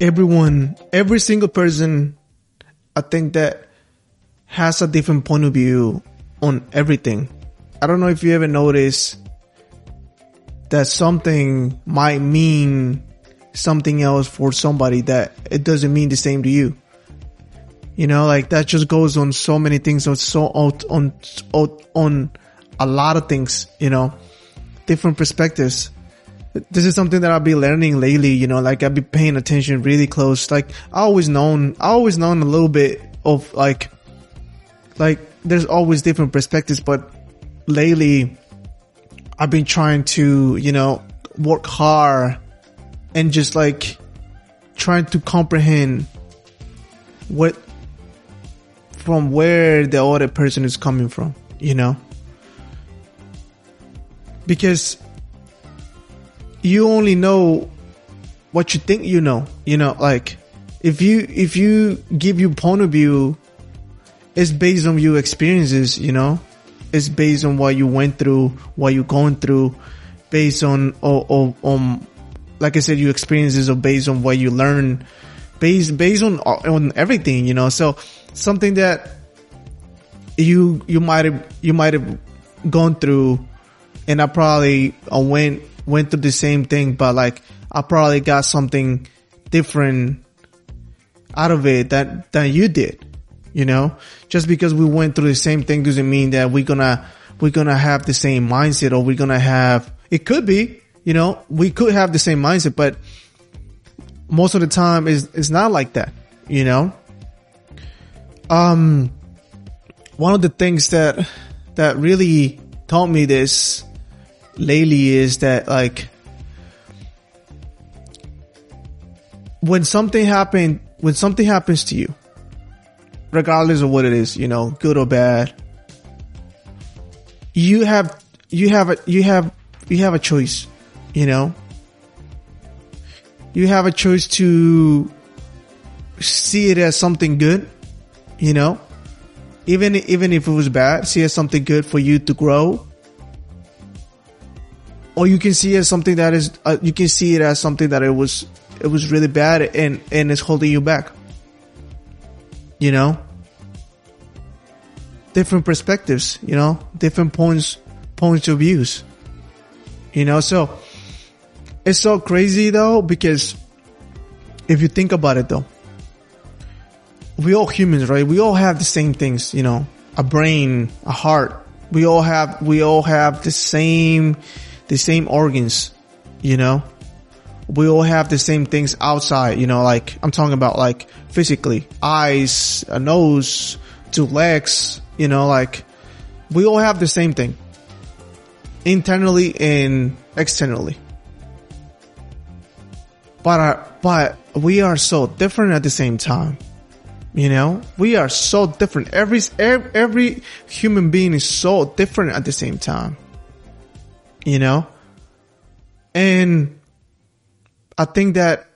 everyone, every single person, I think that has a different point of view on everything. I don't know if you ever noticed that something might mean something else for somebody that it doesn't mean the same to you. You know, like that just goes on so many things, on so on on on a lot of things. You know, different perspectives. This is something that I've been learning lately. You know, like I've been paying attention really close. Like I always known, I always known a little bit of like, like there's always different perspectives, but lately I've been trying to, you know, work hard and just like trying to comprehend what from where the other person is coming from, you know? Because you only know what you think you know, you know, like if you, if you give your point of view, it's based on your experiences, you know? It's based on what you went through, what you're going through, based on, on, on like I said, your experiences are based on what you learn, based based on on everything, you know. So something that you you might have you might have gone through, and I probably uh, went went through the same thing, but like I probably got something different out of it that that you did. You know, just because we went through the same thing doesn't mean that we're gonna we're gonna have the same mindset or we're gonna have. It could be, you know, we could have the same mindset, but most of the time is it's not like that, you know. Um, one of the things that that really taught me this lately is that like when something happened when something happens to you regardless of what it is you know good or bad you have you have a you have you have a choice you know, you have a choice to see it as something good, you know, even, even if it was bad, see it as something good for you to grow. Or you can see as something that is, uh, you can see it as something that it was, it was really bad and, and it's holding you back. You know? Different perspectives, you know, different points, points of views. You know, so it's so crazy though, because if you think about it though, we all humans, right? We all have the same things, you know, a brain, a heart. We all have, we all have the same, the same organs, you know? We all have the same things outside, you know, like I'm talking about like physically, eyes, a nose, two legs, you know, like we all have the same thing internally and externally but our, but we are so different at the same time. You know, we are so different. Every, every, every human being is so different at the same time. You know, and I think that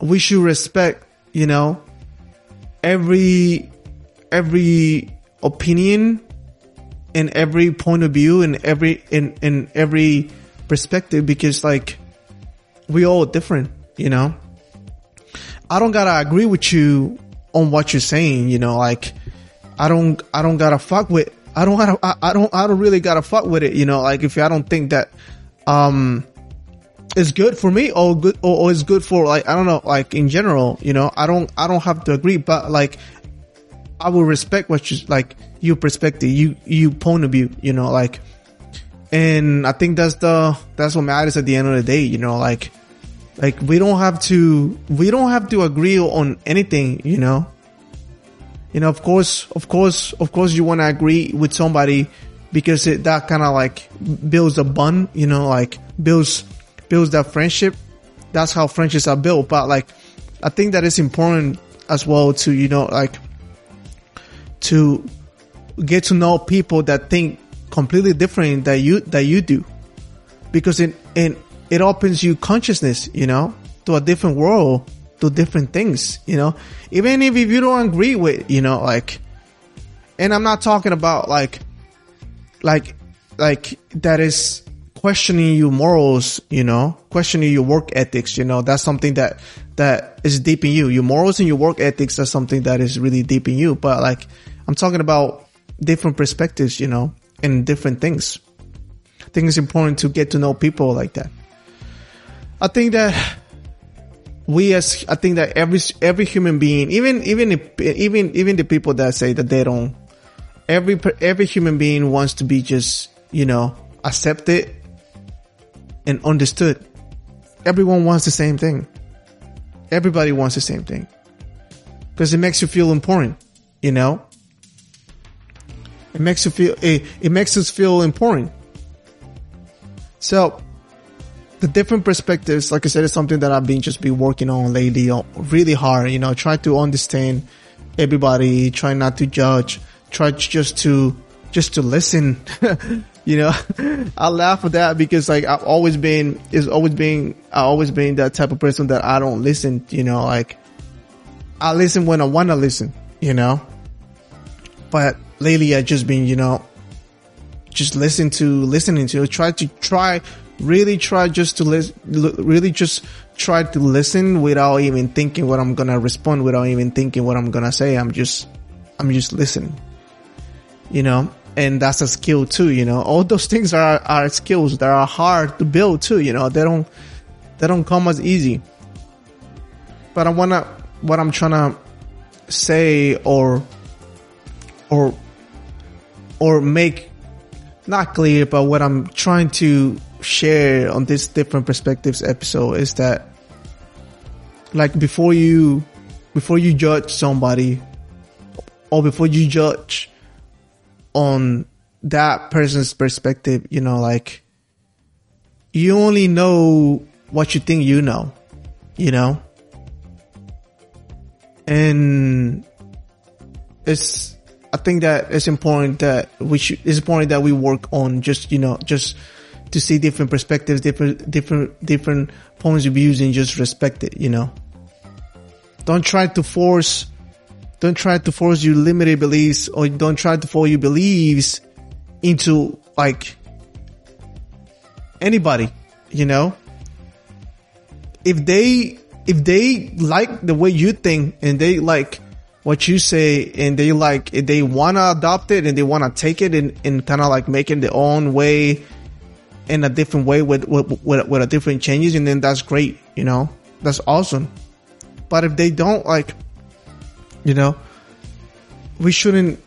we should respect, you know, every, every opinion and every point of view and every, in, in every perspective because like, we all different, you know? I don't gotta agree with you on what you're saying, you know, like, I don't, I don't gotta fuck with, I don't gotta, I, I don't, I don't really gotta fuck with it, you know, like if I don't think that, um, it's good for me or good, or, or it's good for like, I don't know, like in general, you know, I don't, I don't have to agree, but like, I will respect what you, like, your perspective, you, you point of view, you know, like, and I think that's the, that's what matters at the end of the day, you know, like, like we don't have to, we don't have to agree on anything, you know? You know, of course, of course, of course you want to agree with somebody because it, that kind of like builds a bond, you know, like builds, builds that friendship. That's how friendships are built. But like, I think that it's important as well to, you know, like to get to know people that think completely different that you, that you do. Because in, in, it opens you consciousness, you know, to a different world, to different things, you know, even if, you don't agree with, you know, like, and I'm not talking about like, like, like that is questioning your morals, you know, questioning your work ethics, you know, that's something that, that is deep in you. Your morals and your work ethics are something that is really deep in you. But like, I'm talking about different perspectives, you know, and different things. I think it's important to get to know people like that. I think that we as, I think that every, every human being, even, even, if, even, even the people that say that they don't, every, every human being wants to be just, you know, accepted and understood. Everyone wants the same thing. Everybody wants the same thing. Because it makes you feel important, you know? It makes you feel, it, it makes us feel important. So, the different perspectives, like I said, is something that I've been just been working on lately, uh, really hard, you know, try to understand everybody, try not to judge, try just to, just to listen, you know, I laugh at that because like I've always been, it's always been, I always been that type of person that I don't listen, you know, like I listen when I want to listen, you know, but lately I've just been, you know, just listen to, listening to, try to try, really try just to listen, really just try to listen without even thinking what I'm to respond, without even thinking what I'm to say. I'm just, I'm just listening, you know, and that's a skill too, you know. All those things are are skills that are hard to build too, you know. They don't they don't come as easy. But I wanna what I'm trying to say or or or make not clear, but what I'm trying to share on this different perspectives episode is that like before you before you judge somebody or before you judge on that person's perspective, you know, like you only know what you think you know, you know? And it's, I think that it's important that we should, it's important that we work on just, you know, just to see different perspectives, different, different, different points of views and just respect it, you know? Don't try to force don't try to force your limited beliefs or don't try to force your beliefs into like anybody, you know? If they, if they like the way you think and they like what you say and they like, they want to adopt it and they want to take it and, and kind of like making their own way in a different way with, with, with, with a different changes and then that's great, you know? That's awesome. But if they don't like, you know, we shouldn't,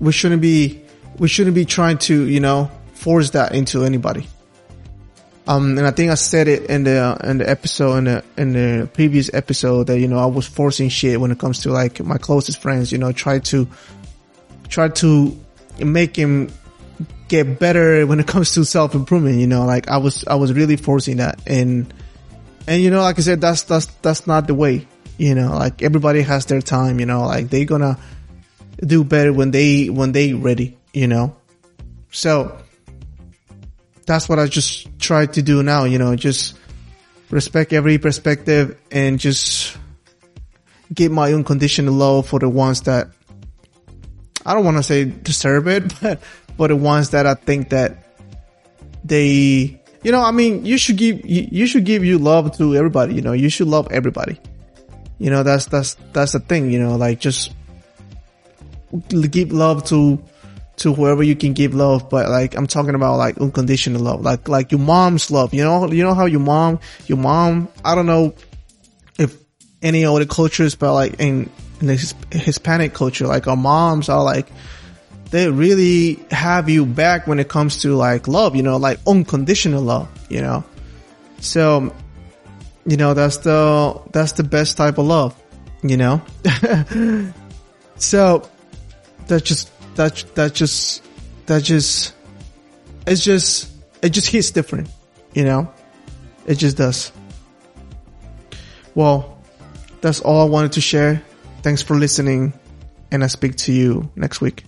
we shouldn't be, we shouldn't be trying to, you know, force that into anybody. Um, and I think I said it in the, in the episode, in the, in the previous episode that, you know, I was forcing shit when it comes to like my closest friends, you know, try to, try to make him get better when it comes to self improvement, you know, like I was, I was really forcing that. And, and you know, like I said, that's, that's, that's not the way. You know, like everybody has their time, you know, like they gonna do better when they, when they ready, you know? So that's what I just try to do now, you know, just respect every perspective and just give my unconditional love for the ones that I don't want to say deserve it, but for the ones that I think that they, you know, I mean, you should give, you, you should give you love to everybody, you know, you should love everybody. You know, that's, that's, that's the thing, you know, like just give love to, to whoever you can give love, but like, I'm talking about like unconditional love, like, like your mom's love, you know, you know how your mom, your mom, I don't know if any other cultures, but like in, in Hispanic culture, like our moms are like, they really have you back when it comes to like love, you know, like unconditional love, you know? So you know, that's the, that's the best type of love, you know? so that just, that, that just, that just, it's just, it just hits different, you know? It just does. Well, that's all I wanted to share. Thanks for listening and I speak to you next week.